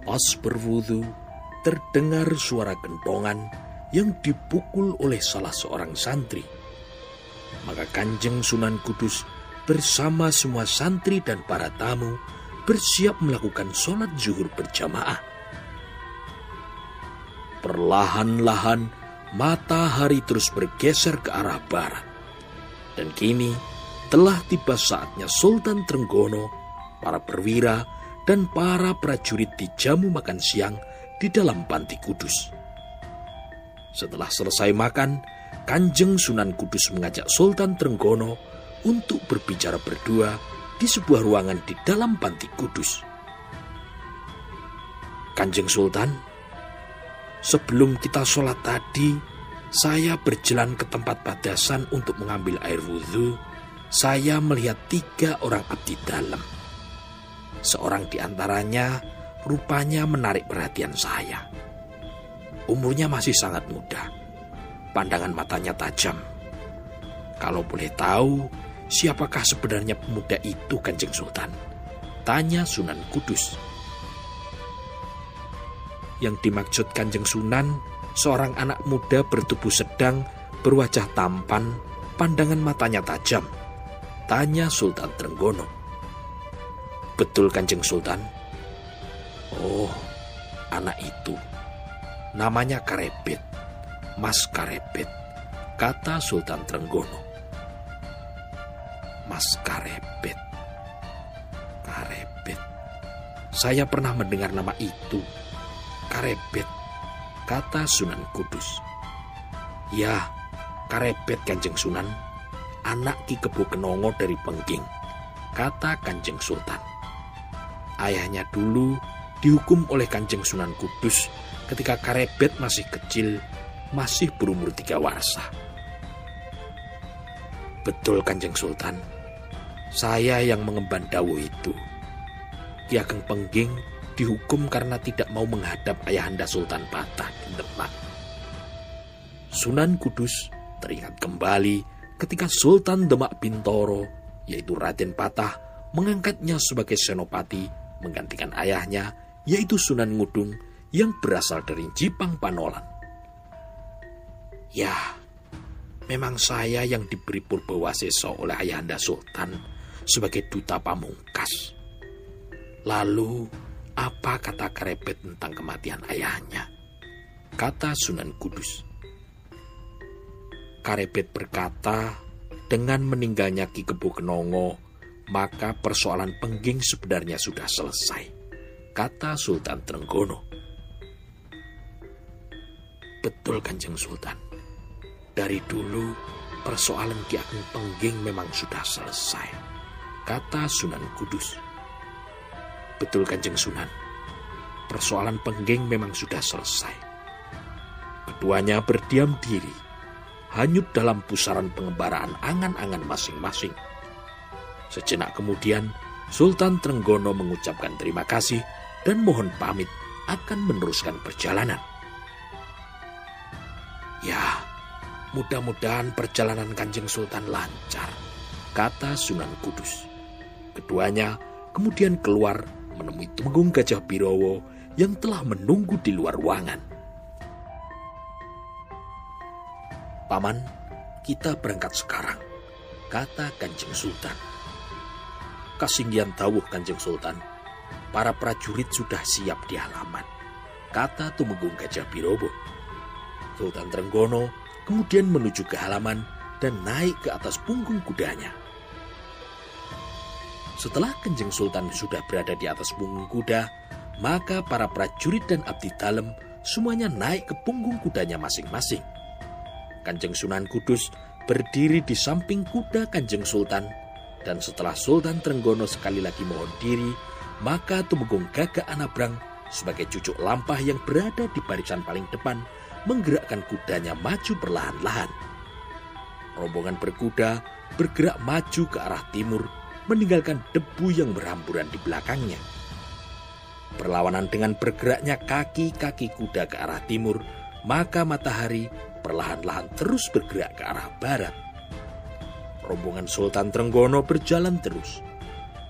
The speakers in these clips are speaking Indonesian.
Selepas berwudu, terdengar suara kentongan yang dipukul oleh salah seorang santri. Maka Kanjeng Sunan Kudus bersama semua santri dan para tamu bersiap melakukan sholat zuhur berjamaah. Perlahan-lahan matahari terus bergeser ke arah barat. Dan kini telah tiba saatnya Sultan Trenggono, para perwira, dan para prajurit dijamu makan siang di dalam panti kudus. Setelah selesai makan, Kanjeng Sunan Kudus mengajak Sultan Trenggono untuk berbicara berdua di sebuah ruangan di dalam panti kudus. Kanjeng Sultan, sebelum kita sholat tadi, saya berjalan ke tempat badasan untuk mengambil air wudhu. Saya melihat tiga orang abdi dalam. Seorang di antaranya rupanya menarik perhatian saya. Umurnya masih sangat muda. Pandangan matanya tajam. Kalau boleh tahu, Siapakah sebenarnya pemuda itu Kanjeng Sultan? Tanya Sunan Kudus. Yang dimaksud Kanjeng Sunan, seorang anak muda bertubuh sedang, berwajah tampan, pandangan matanya tajam. Tanya Sultan Trenggono. Betul Kanjeng Sultan? Oh, anak itu. Namanya Karebet. Mas Karebet. Kata Sultan Trenggono. Mas Karebet. Karebet. Saya pernah mendengar nama itu. Karebet, kata Sunan Kudus. Ya, Karebet Kanjeng Sunan, anak Ki Kebo Kenongo dari Pengging, kata Kanjeng Sultan. Ayahnya dulu dihukum oleh Kanjeng Sunan Kudus ketika Karebet masih kecil, masih berumur tiga warsa. Betul Kanjeng Sultan, saya yang mengemban dawo itu. Ki Ageng Pengging dihukum karena tidak mau menghadap ayahanda Sultan Patah Demak. Sunan Kudus teringat kembali ketika Sultan Demak Bintoro, yaitu Raden Patah, mengangkatnya sebagai senopati menggantikan ayahnya, yaitu Sunan Ngudung yang berasal dari Jipang Panolan. Ya, memang saya yang diberi purbawaseso oleh ayahanda Sultan sebagai duta pamungkas. Lalu, apa kata Kerepet tentang kematian ayahnya? Kata Sunan Kudus. Karepet berkata, dengan meninggalnya Ki Kebo Kenongo, maka persoalan pengging sebenarnya sudah selesai. Kata Sultan Trenggono. Betul Kanjeng Sultan. Dari dulu persoalan Ki Ageng Pengging memang sudah selesai kata Sunan Kudus. Betul Kanjeng Sunan, persoalan pengging memang sudah selesai. Keduanya berdiam diri, hanyut dalam pusaran pengembaraan angan-angan masing-masing. Sejenak kemudian, Sultan Trenggono mengucapkan terima kasih dan mohon pamit akan meneruskan perjalanan. Ya, mudah-mudahan perjalanan Kanjeng Sultan lancar, kata Sunan Kudus. Keduanya kemudian keluar menemui Tumenggung Gajah Birowo yang telah menunggu di luar ruangan. Paman, kita berangkat sekarang, kata Kanjeng Sultan. Kasinggian tawuh Kanjeng Sultan, para prajurit sudah siap di halaman, kata Tumenggung Gajah Birowo. Sultan Trenggono kemudian menuju ke halaman dan naik ke atas punggung kudanya. Setelah Kenjeng Sultan sudah berada di atas punggung kuda, maka para prajurit dan abdi dalam semuanya naik ke punggung kudanya masing-masing. Kanjeng Sunan Kudus berdiri di samping kuda Kanjeng Sultan, dan setelah Sultan Trenggono sekali lagi mohon diri, maka Tumenggung Gagak Anabrang sebagai cucuk lampah yang berada di barisan paling depan menggerakkan kudanya maju perlahan-lahan. Rombongan berkuda bergerak maju ke arah timur meninggalkan debu yang berhamburan di belakangnya. Perlawanan dengan bergeraknya kaki-kaki kuda ke arah timur, maka matahari perlahan-lahan terus bergerak ke arah barat. Rombongan Sultan Trenggono berjalan terus.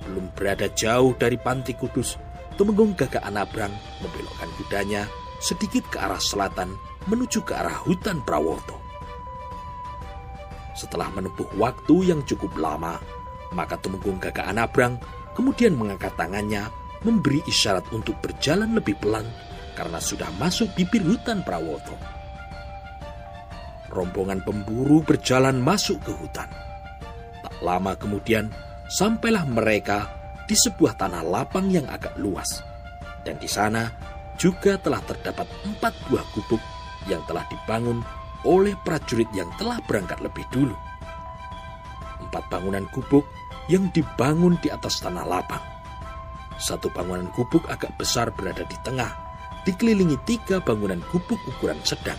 Belum berada jauh dari Panti Kudus, Tumenggung Gagak Anabrang membelokkan kudanya sedikit ke arah selatan menuju ke arah hutan Prawoto. Setelah menempuh waktu yang cukup lama, maka Tumenggung Gagak Anabrang kemudian mengangkat tangannya memberi isyarat untuk berjalan lebih pelan karena sudah masuk bibir hutan Prawoto. Rombongan pemburu berjalan masuk ke hutan. Lama kemudian, sampailah mereka di sebuah tanah lapang yang agak luas. Dan di sana juga telah terdapat empat buah gubuk yang telah dibangun oleh prajurit yang telah berangkat lebih dulu. Empat bangunan gubuk yang dibangun di atas tanah lapang. Satu bangunan gubuk agak besar berada di tengah, dikelilingi tiga bangunan gubuk ukuran sedang.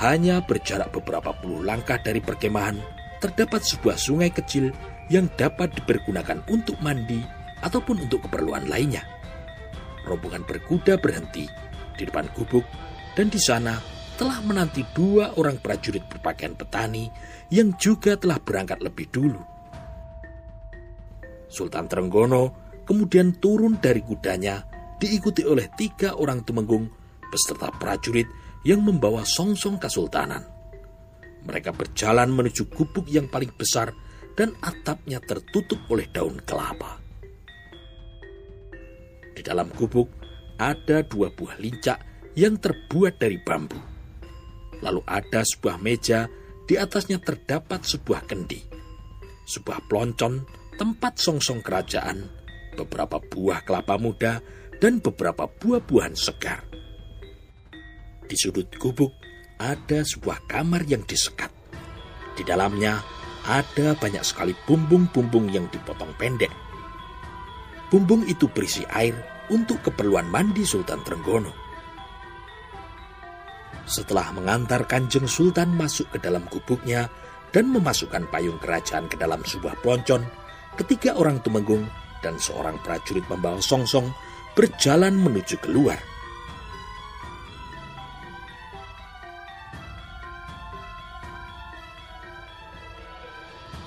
Hanya berjarak beberapa puluh langkah dari perkemahan, terdapat sebuah sungai kecil yang dapat dipergunakan untuk mandi ataupun untuk keperluan lainnya. Rombongan berkuda berhenti di depan gubuk dan di sana telah menanti dua orang prajurit berpakaian petani yang juga telah berangkat lebih dulu. Sultan Trenggono kemudian turun dari kudanya diikuti oleh tiga orang tumenggung beserta prajurit yang membawa songsong kesultanan. Mereka berjalan menuju gubuk yang paling besar dan atapnya tertutup oleh daun kelapa. Di dalam gubuk ada dua buah lincak yang terbuat dari bambu. Lalu ada sebuah meja, di atasnya terdapat sebuah kendi, sebuah peloncon, tempat songsong kerajaan, beberapa buah kelapa muda, dan beberapa buah-buahan segar. Di sudut gubuk ada sebuah kamar yang disekat. Di dalamnya ada banyak sekali bumbung-bumbung yang dipotong pendek. Bumbung itu berisi air untuk keperluan mandi Sultan Trenggono. Setelah mengantar Kanjeng Sultan masuk ke dalam gubuknya dan memasukkan payung kerajaan ke dalam sebuah peloncon, ketiga orang tumenggung dan seorang prajurit membawa songsong berjalan menuju keluar.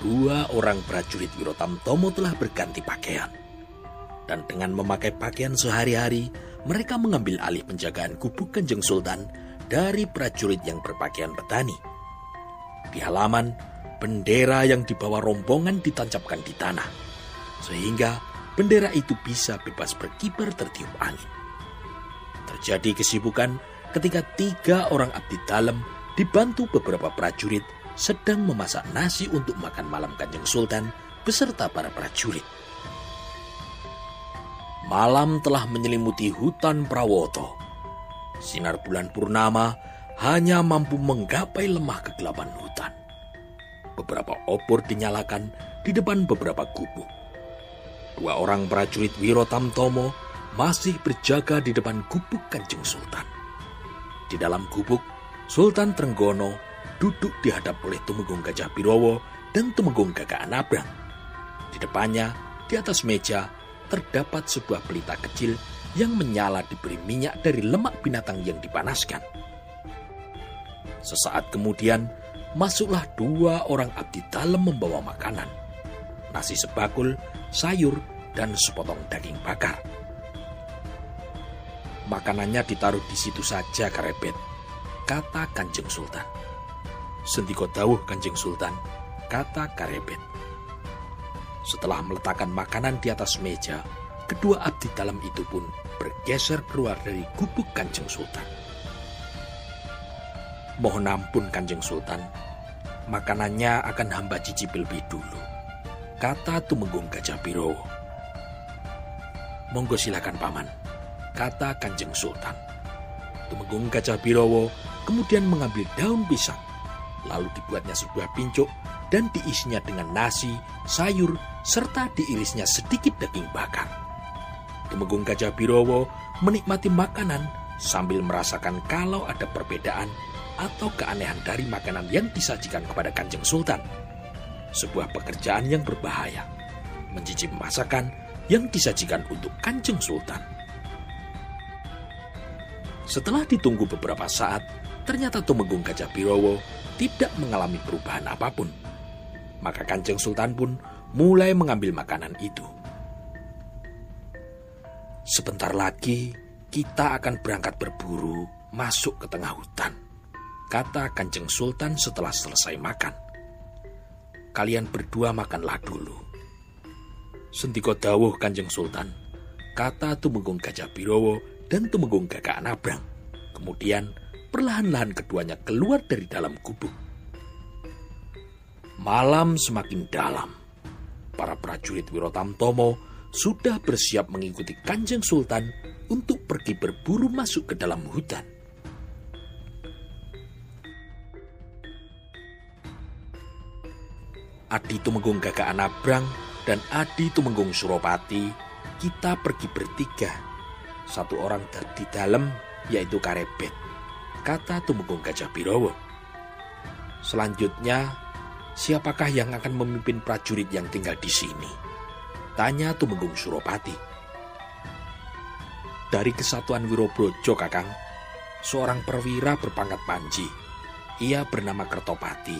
Dua orang prajurit Wirotamtomo telah berganti pakaian. Dan dengan memakai pakaian sehari-hari, mereka mengambil alih penjagaan gubuk Kanjeng Sultan dari prajurit yang berpakaian petani. Di halaman, bendera yang dibawa rombongan ditancapkan di tanah, sehingga bendera itu bisa bebas berkibar tertiup angin. Terjadi kesibukan ketika tiga orang abdi dalam dibantu beberapa prajurit sedang memasak nasi untuk makan malam Kanjeng Sultan beserta para prajurit. Malam telah menyelimuti hutan Prawoto. Sinar bulan purnama hanya mampu menggapai lemah kegelapan hutan. Beberapa obor dinyalakan di depan beberapa gubuk. Dua orang prajurit Wiro Tamtomo masih berjaga di depan gubuk Kanjeng Sultan. Di dalam gubuk, Sultan Trenggono duduk dihadap oleh Tumenggung Gajah Birowo dan Tumenggung Gagak Anabrang. Di depannya, di atas meja, terdapat sebuah pelita kecil yang menyala diberi minyak dari lemak binatang yang dipanaskan. Sesaat kemudian, masuklah dua orang abdi dalam membawa makanan. Nasi sebakul, sayur, dan sepotong daging bakar. Makanannya ditaruh di situ saja, Karebet, kata Kanjeng Sultan. Sendiko dawuh Kanjeng Sultan, kata Karebet. Setelah meletakkan makanan di atas meja, kedua abdi dalam itu pun bergeser keluar dari gubuk Kanjeng Sultan. Mohon ampun Kanjeng Sultan, makanannya akan hamba cicip lebih dulu, kata Tumenggung Gajah Birowo. Monggo silakan paman, kata Kanjeng Sultan. Tumenggung Gajah Birowo kemudian mengambil daun pisang lalu dibuatnya sebuah pincuk dan diisinya dengan nasi, sayur, serta diirisnya sedikit daging bakar. Tumenggung Gajah Birowo menikmati makanan sambil merasakan kalau ada perbedaan atau keanehan dari makanan yang disajikan kepada Kanjeng Sultan. Sebuah pekerjaan yang berbahaya, mencicip masakan yang disajikan untuk Kanjeng Sultan. Setelah ditunggu beberapa saat, ternyata Tumenggung Gajah Birowo tidak mengalami perubahan apa pun. Maka Kanjeng Sultan pun mulai mengambil makanan itu. Sebentar lagi kita akan berangkat berburu masuk ke tengah hutan. Kata Kanjeng Sultan setelah selesai makan. Kalian berdua makanlah dulu. Sentiko dawuh Kanjeng Sultan. Kata Tumenggung Gajah Birowo dan Tumenggung Gagak Nabrang. Kemudian perlahan-lahan keduanya keluar dari dalam gubuk. Malam semakin dalam. Para prajurit Wirotamtomo sudah bersiap mengikuti Kanjeng Sultan untuk pergi berburu masuk ke dalam hutan. Adi Tumenggung Gagak Anabrang dan Adi Tumenggung Suropati, kita pergi bertiga. Satu orang di dalam, yaitu Karebet, kata Tumenggung Gajah Birowo. Selanjutnya, siapakah yang akan memimpin prajurit yang tinggal di sini? Tanya Tumenggung Suropati. Dari kesatuan Wirobrojo, Kakang, seorang perwira berpangkat Panji. Ia bernama Kertopati,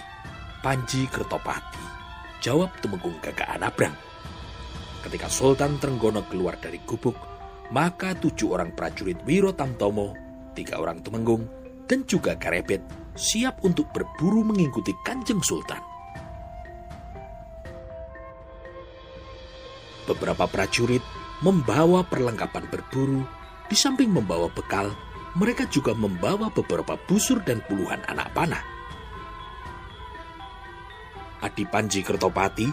Panji Kertopati. Jawab Tumenggung Gagak Anabrang. Ketika Sultan Trenggono keluar dari gubuk, maka tujuh orang prajurit Wiro Tamtomo, tiga orang Tumenggung, dan juga Karebet siap untuk berburu mengikuti Kanjeng Sultan. Beberapa prajurit membawa perlengkapan berburu, di samping membawa bekal, mereka juga membawa beberapa busur dan puluhan anak panah. Adi Panji Kertopati,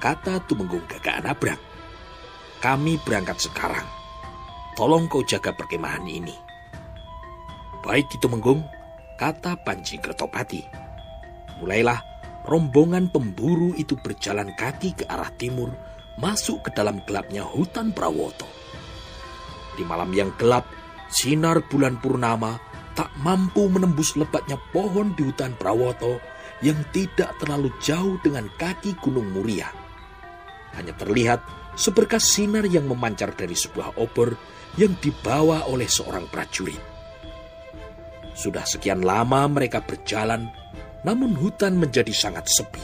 kata Tumenggung Gagak Anabrang. Kami berangkat sekarang. Tolong kau jaga perkemahan ini. Baik itu Menggung, kata Panji Kertopati. Mulailah rombongan pemburu itu berjalan kaki ke arah timur, masuk ke dalam gelapnya hutan Prawoto. Di malam yang gelap, sinar bulan purnama tak mampu menembus lebatnya pohon di hutan Prawoto yang tidak terlalu jauh dengan kaki Gunung Muria. Hanya terlihat seberkas sinar yang memancar dari sebuah obor yang dibawa oleh seorang prajurit. Sudah sekian lama mereka berjalan, namun hutan menjadi sangat sepi.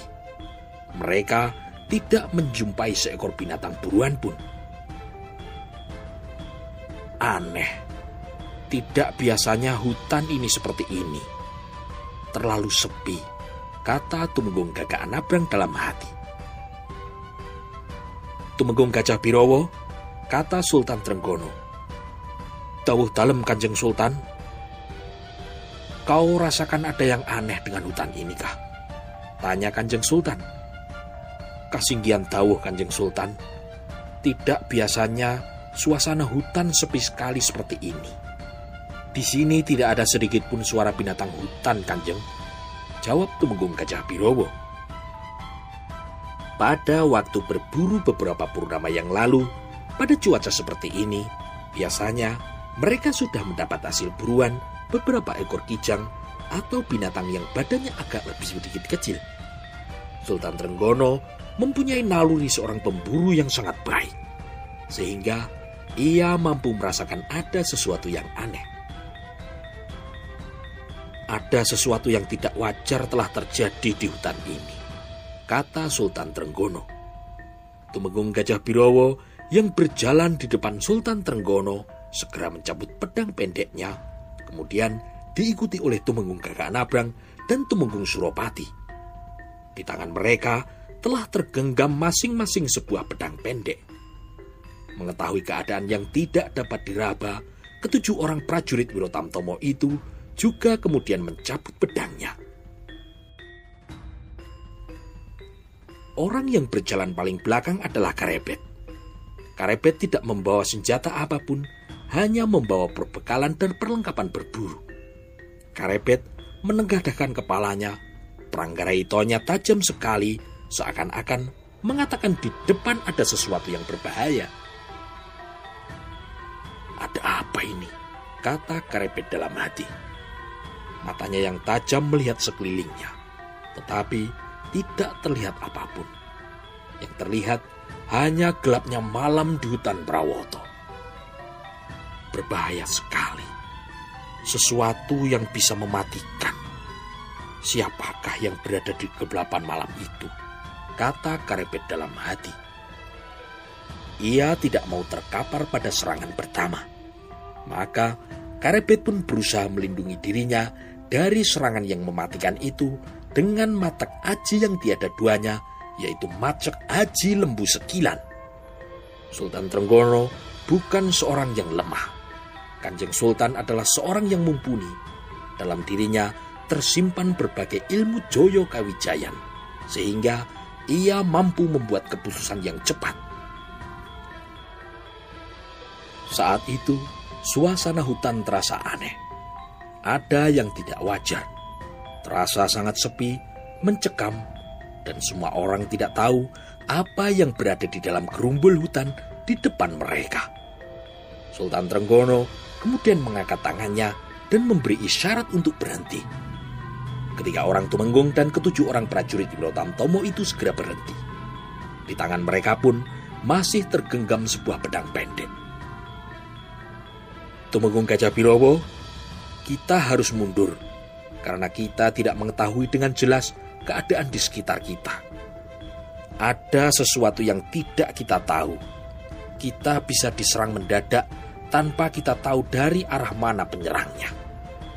Mereka tidak menjumpai seekor binatang buruan pun. Aneh, tidak biasanya hutan ini seperti ini. Terlalu sepi kata Tumenggung Gagak Anabrang dalam hati. Tumenggung Gajah Birowo, kata Sultan Trenggono. Dawuh dalam kanjeng Sultan, kau rasakan ada yang aneh dengan hutan ini kah? Tanya kanjeng Sultan. Kasinggian dawuh kanjeng Sultan, tidak biasanya suasana hutan sepi sekali seperti ini. Di sini tidak ada sedikit pun suara binatang hutan, Kanjeng. Jawab Tumenggung Gajah Birowo. Pada waktu berburu beberapa purnama yang lalu, pada cuaca seperti ini, biasanya mereka sudah mendapat hasil buruan beberapa ekor kijang atau binatang yang badannya agak lebih sedikit kecil. Sultan Trenggono mempunyai naluri seorang pemburu yang sangat baik, sehingga ia mampu merasakan ada sesuatu yang aneh ada sesuatu yang tidak wajar telah terjadi di hutan ini, kata Sultan Trenggono. Tumenggung Gajah Birowo yang berjalan di depan Sultan Trenggono segera mencabut pedang pendeknya, kemudian diikuti oleh Tumenggung Gagak Nabrang dan Tumenggung Suropati. Di tangan mereka telah tergenggam masing-masing sebuah pedang pendek. Mengetahui keadaan yang tidak dapat diraba, ketujuh orang prajurit Wirotamtomo itu juga kemudian mencabut pedangnya. Orang yang berjalan paling belakang adalah Karebet. Karebet tidak membawa senjata apa pun, hanya membawa perbekalan dan perlengkapan berburu. Karebet menengadahkan kepalanya, peranggarai itonya tajam sekali, seakan-akan mengatakan di depan ada sesuatu yang berbahaya. Ada apa ini? Kata Karebet dalam hati. Matanya yang tajam melihat sekelilingnya, tetapi tidak terlihat apa pun. Yang terlihat hanya gelapnya malam di hutan Prawoto. Berbahaya sekali. Sesuatu yang bisa mematikan. Siapakah yang berada di kegelapan malam itu? Kata Karepet dalam hati. ia tidak mau terkapar pada serangan pertama. Maka Karebet pun berusaha melindungi dirinya dari serangan yang mematikan itu dengan matak aji yang tiada duanya, yaitu macek aji lembu sekilan. Sultan Trenggono bukan seorang yang lemah. Kanjeng Sultan adalah seorang yang mumpuni. Dalam dirinya tersimpan berbagai ilmu Joyo Kawijayan, sehingga ia mampu membuat keputusan yang cepat. Saat itu, suasana hutan terasa aneh. Ada yang tidak wajar. Terasa sangat sepi, mencekam, dan semua orang tidak tahu apa yang berada di dalam gerumbul hutan di depan mereka. Sultan Trenggono kemudian mengangkat tangannya dan memberi isyarat untuk berhenti. Ketika orang Tumenggung dan ketujuh orang prajurit Wirotam Tomo itu segera berhenti. Di tangan mereka pun masih tergenggam sebuah pedang pendek. Tumenggung Gajah Birowo, kita harus mundur karena kita tidak mengetahui dengan jelas keadaan di sekitar kita. Ada sesuatu yang tidak kita tahu. Kita bisa diserang mendadak tanpa kita tahu dari arah mana penyerangnya,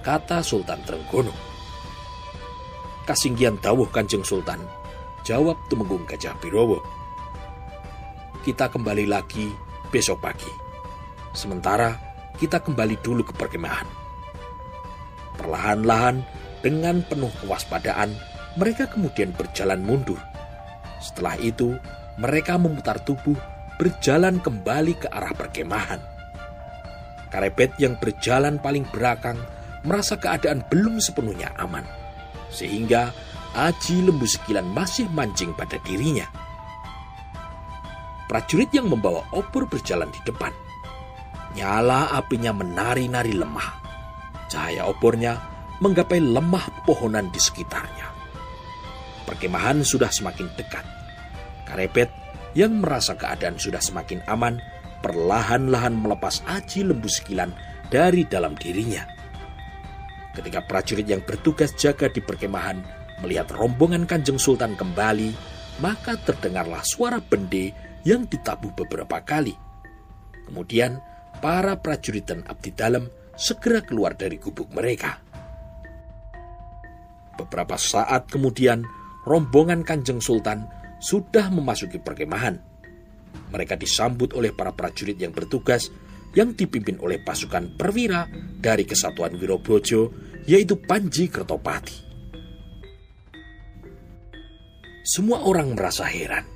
kata Sultan Trenggono. Kasinggian dawuh Kanjeng Sultan. Jawab Tumenggung Gajah Birowo. Kita kembali lagi besok pagi. Sementara kita kembali dulu ke perkemahan. Perlahan-lahan dengan penuh kewaspadaan, mereka kemudian berjalan mundur. Setelah itu, mereka memutar tubuh berjalan kembali ke arah perkemahan. Karebet yang berjalan paling belakang merasa keadaan belum sepenuhnya aman sehingga aji lembu sekilan masih mancing pada dirinya. Prajurit yang membawa obor berjalan di depan. Nyala apinya menari-nari lemah. Cahaya obornya menggapai lemah pohonan di sekitarnya. Perkemahan sudah semakin dekat. Karepet yang merasa keadaan sudah semakin aman perlahan-lahan melepas aji lembu sekilan dari dalam dirinya. Ketika prajurit yang bertugas jaga di perkemahan melihat rombongan Kanjeng Sultan kembali, maka terdengarlah suara bende yang ditabuh beberapa kali. Kemudian, para prajurit dan abdi dalam segera keluar dari gubuk mereka. Beberapa saat kemudian, rombongan Kanjeng Sultan sudah memasuki perkemahan. Mereka disambut oleh para prajurit yang bertugas yang dipimpin oleh pasukan perwira dari Kesatuan Wirobrojo, yaitu Panji Kertopati. Semua orang merasa heran.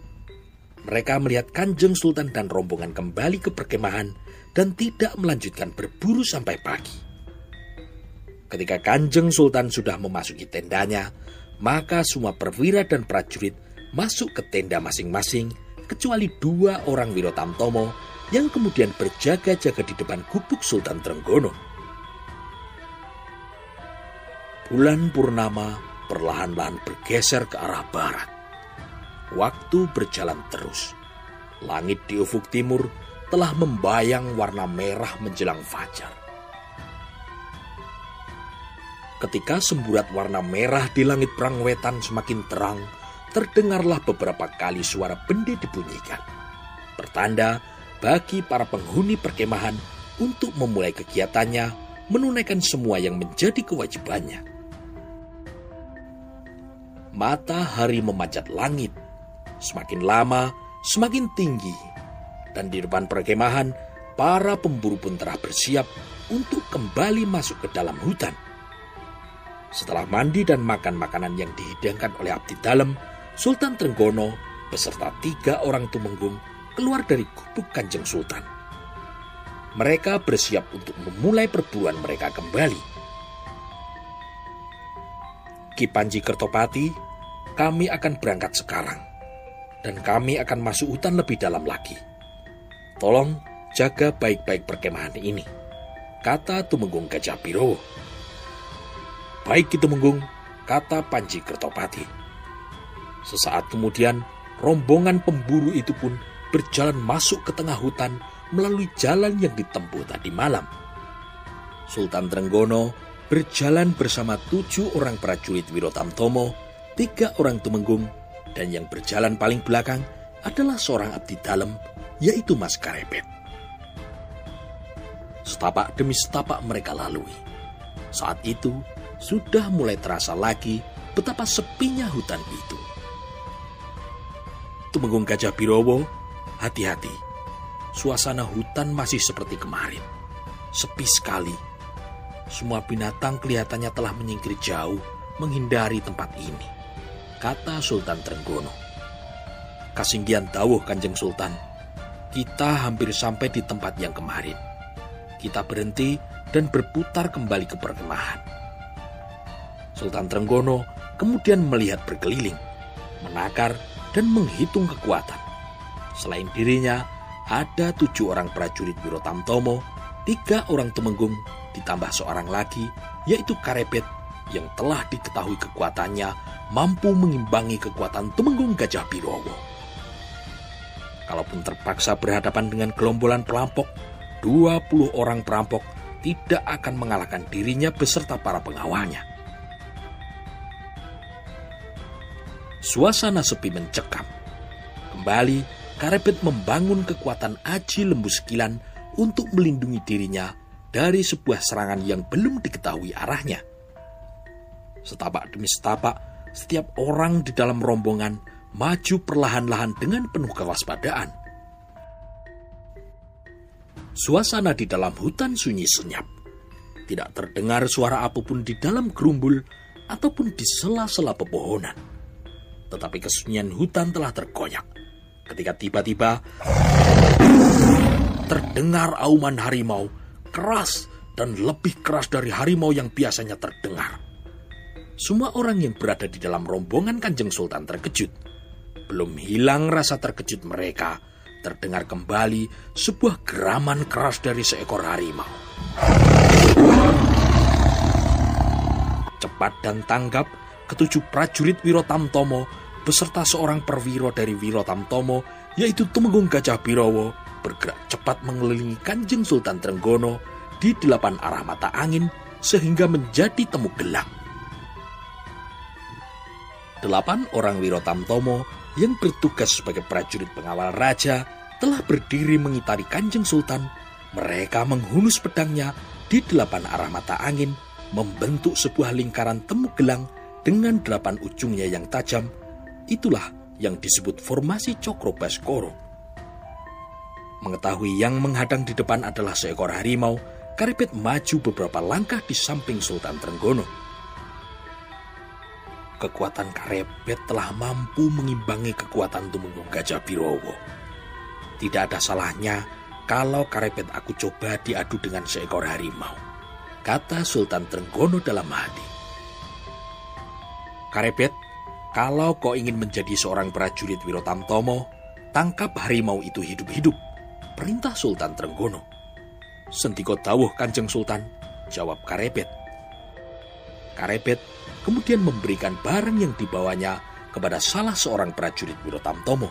Mereka melihat Kanjeng Sultan dan rombongan kembali ke perkemahan dan tidak melanjutkan berburu sampai pagi. Ketika Kanjeng Sultan sudah memasuki tendanya, maka semua perwira dan prajurit masuk ke tenda masing-masing kecuali dua orang Wirotamtomo yang kemudian berjaga-jaga di depan gubuk Sultan Trenggono. Bulan purnama perlahan-lahan bergeser ke arah barat. Waktu berjalan terus. Langit di ufuk timur telah membayang warna merah menjelang fajar. Ketika semburat warna merah di langit perangwetan semakin terang, terdengarlah beberapa kali suara bende dibunyikan. Pertanda bagi para penghuni perkemahan untuk memulai kegiatannya menunaikan semua yang menjadi kewajibannya. Matahari memanjat langit, semakin lama semakin tinggi, dan di depan perkemahan para pemburu pun telah bersiap untuk kembali masuk ke dalam hutan. Setelah mandi dan makan makanan yang dihidangkan oleh abdi dalam, Sultan Trenggono beserta tiga orang tumenggung keluar dari gubuk Kanjeng Sultan. Mereka bersiap untuk memulai perburuan mereka kembali. Ki Panji Kertopati, kami akan berangkat sekarang. Dan kami akan masuk hutan lebih dalam lagi. Tolong jaga baik-baik perkemahan ini. Kata Tumenggung Gajah Birowo. Baik itu Tumenggung, kata Panji Kertopati. Sesaat kemudian, rombongan pemburu itu pun berjalan masuk ke tengah hutan melalui jalan yang ditempuh tadi malam. Sultan Trenggono berjalan bersama tujuh orang prajurit Wirotamtomo, tiga orang Tumenggung, dan yang berjalan paling belakang adalah seorang abdi dalam yaitu Mas Karepet. Setapak demi setapak mereka lalui. Saat itu, sudah mulai terasa lagi betapa sepinya hutan itu. Tumenggung Gajah Birowo, hati-hati. Suasana hutan masih seperti kemarin. Sepi sekali. Semua binatang kelihatannya telah menyingkir jauh menghindari tempat ini. Kata Sultan Trenggono. Kasinggian dawuh Kanjeng Sultan. Kita hampir sampai di tempat yang kemarin. Kita berhenti dan berputar kembali ke perkemahan. Sultan Trenggono kemudian melihat berkeliling, menakar, dan menghitung kekuatan. Selain dirinya, ada tujuh orang prajurit Wiro Tamtomo, tiga orang Temenggung, ditambah seorang lagi, yaitu Karepet, yang telah diketahui kekuatannya mampu mengimbangi kekuatan Temenggung Gajah Birowo. Kalaupun terpaksa berhadapan dengan gelombolan perampok, 20 orang perampok tidak akan mengalahkan dirinya beserta para pengawalnya. Suasana sepi mencekam. Kembali, Karepet membangun kekuatan aji lembu sekilan untuk melindungi dirinya dari sebuah serangan yang belum diketahui arahnya. Setapak demi setapak, setiap orang di dalam rombongan maju perlahan-lahan dengan penuh kewaspadaan. Suasana di dalam hutan sunyi senyap. Tidak terdengar suara apa pun di dalam gerumbul ataupun di sela-sela pepohonan tetapi kesunyian hutan telah tergoyak. Ketika tiba-tiba terdengar auman harimau keras dan lebih keras dari harimau yang biasanya terdengar. Semua orang yang berada di dalam rombongan Kanjeng Sultan terkejut. Belum hilang rasa terkejut mereka, terdengar kembali sebuah geraman keras dari seekor harimau. Cepat dan tanggap, ketujuh prajurit Wirotamtomo beserta seorang perwiro dari Wirotamtomo yaitu Tumenggung Gajah Birowo bergerak cepat mengelilingi Kanjeng Sultan Trenggono di delapan arah mata angin sehingga menjadi temu gelap. Delapan orang Wirotamtomo yang bertugas sebagai prajurit pengawal raja telah berdiri mengitari Kanjeng Sultan. Mereka menghunus pedangnya di delapan arah mata angin, membentuk sebuah lingkaran temu gelang dengan delapan ujungnya yang tajam, itulah yang disebut formasi Cokro Baskoro. Mengetahui yang menghadang di depan adalah seekor harimau, Karipet maju beberapa langkah di samping Sultan Trenggono. Kekuatan Karepet telah mampu mengimbangi kekuatan Tumenggung Gajah Birowo. Tidak ada salahnya kalau Karepet aku coba diadu dengan seekor harimau, kata Sultan Trenggono dalam hati. Karepet, kalau kau ingin menjadi seorang prajurit Wirotamtomo, tangkap harimau itu hidup-hidup. Perintah Sultan Trenggono. Sentiko dawuh kanjeng Sultan, jawab Karepet. Karepet kemudian memberikan barang yang dibawanya kepada salah seorang prajurit Wirotamtomo.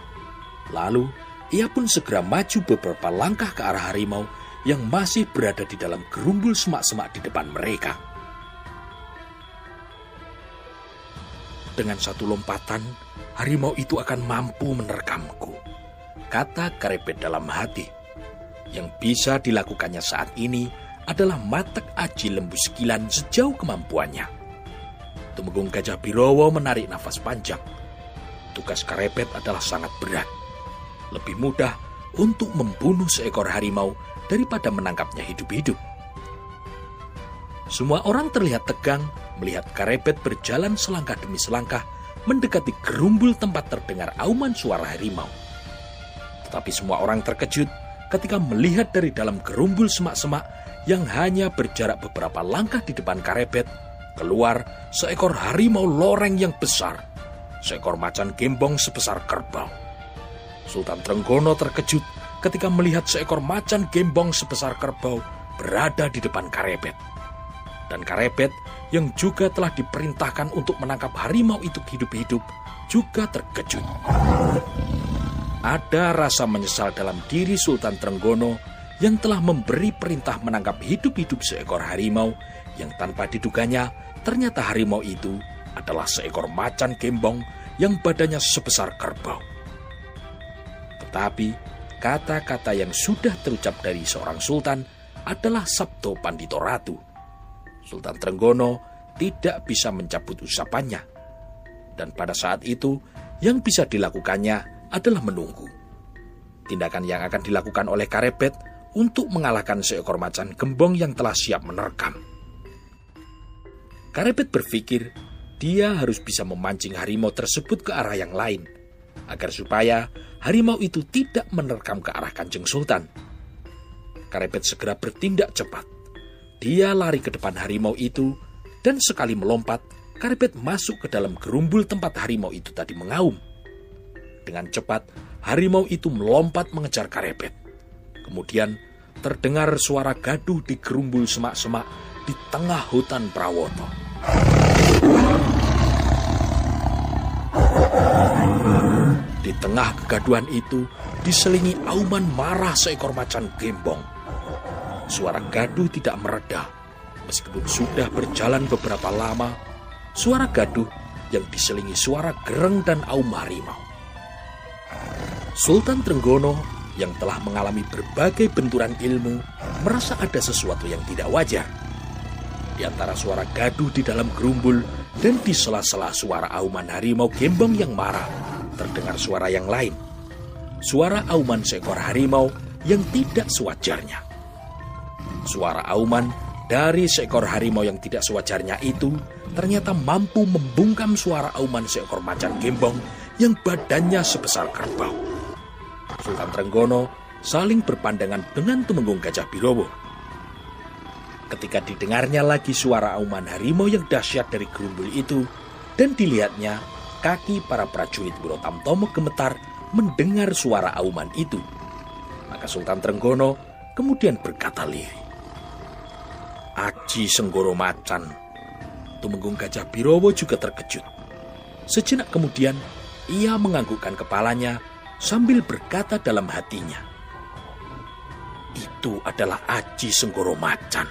Lalu, ia pun segera maju beberapa langkah ke arah harimau yang masih berada di dalam gerumbul semak-semak di depan mereka. Dengan satu lompatan, harimau itu akan mampu menerkamku. Kata Karepet dalam hati. Yang bisa dilakukannya saat ini adalah matek aji lembu sekilan sejauh kemampuannya. Tumenggung Gajah Birowo menarik nafas panjang. Tugas Karepet adalah sangat berat. Lebih mudah untuk membunuh seekor harimau daripada menangkapnya hidup-hidup. Semua orang terlihat tegang melihat Karepet berjalan selangkah demi selangkah mendekati gerumbul tempat terdengar auman suara harimau. Tetapi semua orang terkejut ketika melihat dari dalam gerumbul semak-semak yang hanya berjarak beberapa langkah di depan Karepet, keluar seekor harimau loreng yang besar, seekor macan gembong sebesar kerbau. Sultan Trenggono terkejut ketika melihat seekor macan gembong sebesar kerbau berada di depan Karepet dan Karepet yang juga telah diperintahkan untuk menangkap harimau itu hidup-hidup juga terkejut. Ada rasa menyesal dalam diri Sultan Trenggono yang telah memberi perintah menangkap hidup-hidup seekor harimau yang tanpa diduganya ternyata harimau itu adalah seekor macan gembong yang badannya sebesar kerbau. Tetapi kata-kata yang sudah terucap dari seorang sultan adalah Sabto Pandito Ratu. Sultan Trenggono tidak bisa mencabut usapannya. Dan pada saat itu, yang bisa dilakukannya adalah menunggu. Tindakan yang akan dilakukan oleh Karebet untuk mengalahkan seekor macan gembong yang telah siap menerkam. Karebet berpikir dia harus bisa memancing harimau tersebut ke arah yang lain, agar supaya harimau itu tidak menerkam ke arah Kanjeng Sultan. Karebet segera bertindak cepat. Dia lari ke depan harimau itu, dan sekali melompat, Karebet masuk ke dalam gerumbul tempat harimau itu tadi mengaum. Dengan cepat, harimau itu melompat mengejar Karebet. Kemudian, terdengar suara gaduh di gerumbul semak-semak di tengah hutan Prawoto. Di tengah kegaduhan itu, diselingi auman marah seekor macan gembong Suara gaduh tidak mereda. Meskipun sudah berjalan beberapa lama, suara gaduh yang diselingi suara gereng dan aum harimau. Sultan Trenggono yang telah mengalami berbagai benturan ilmu merasa ada sesuatu yang tidak wajar. Di antara suara gaduh di dalam gerumbul dan di sela-sela suara auman harimau gembong yang marah, terdengar suara yang lain. Suara auman seekor harimau yang tidak sewajarnya. Suara auman dari seekor harimau yang tidak sewajarnya itu ternyata mampu membungkam suara auman seekor macan gembong yang badannya sebesar kerbau. Sultan Trenggono saling berpandangan dengan Tumenggung Gajah Birowo. Ketika didengarnya lagi suara auman harimau yang dahsyat dari gerumbul itu, dan dilihatnya kaki para prajurit Wiro Tamtomo gemetar mendengar suara auman itu. Maka Sultan Trenggono kemudian berkata lirih. Aji Senggoro Macan. Tumenggung Gajah Birowo juga terkejut. Sejenak kemudian, ia menganggukkan kepalanya sambil berkata dalam hatinya, Itu adalah Aji Senggoro Macan.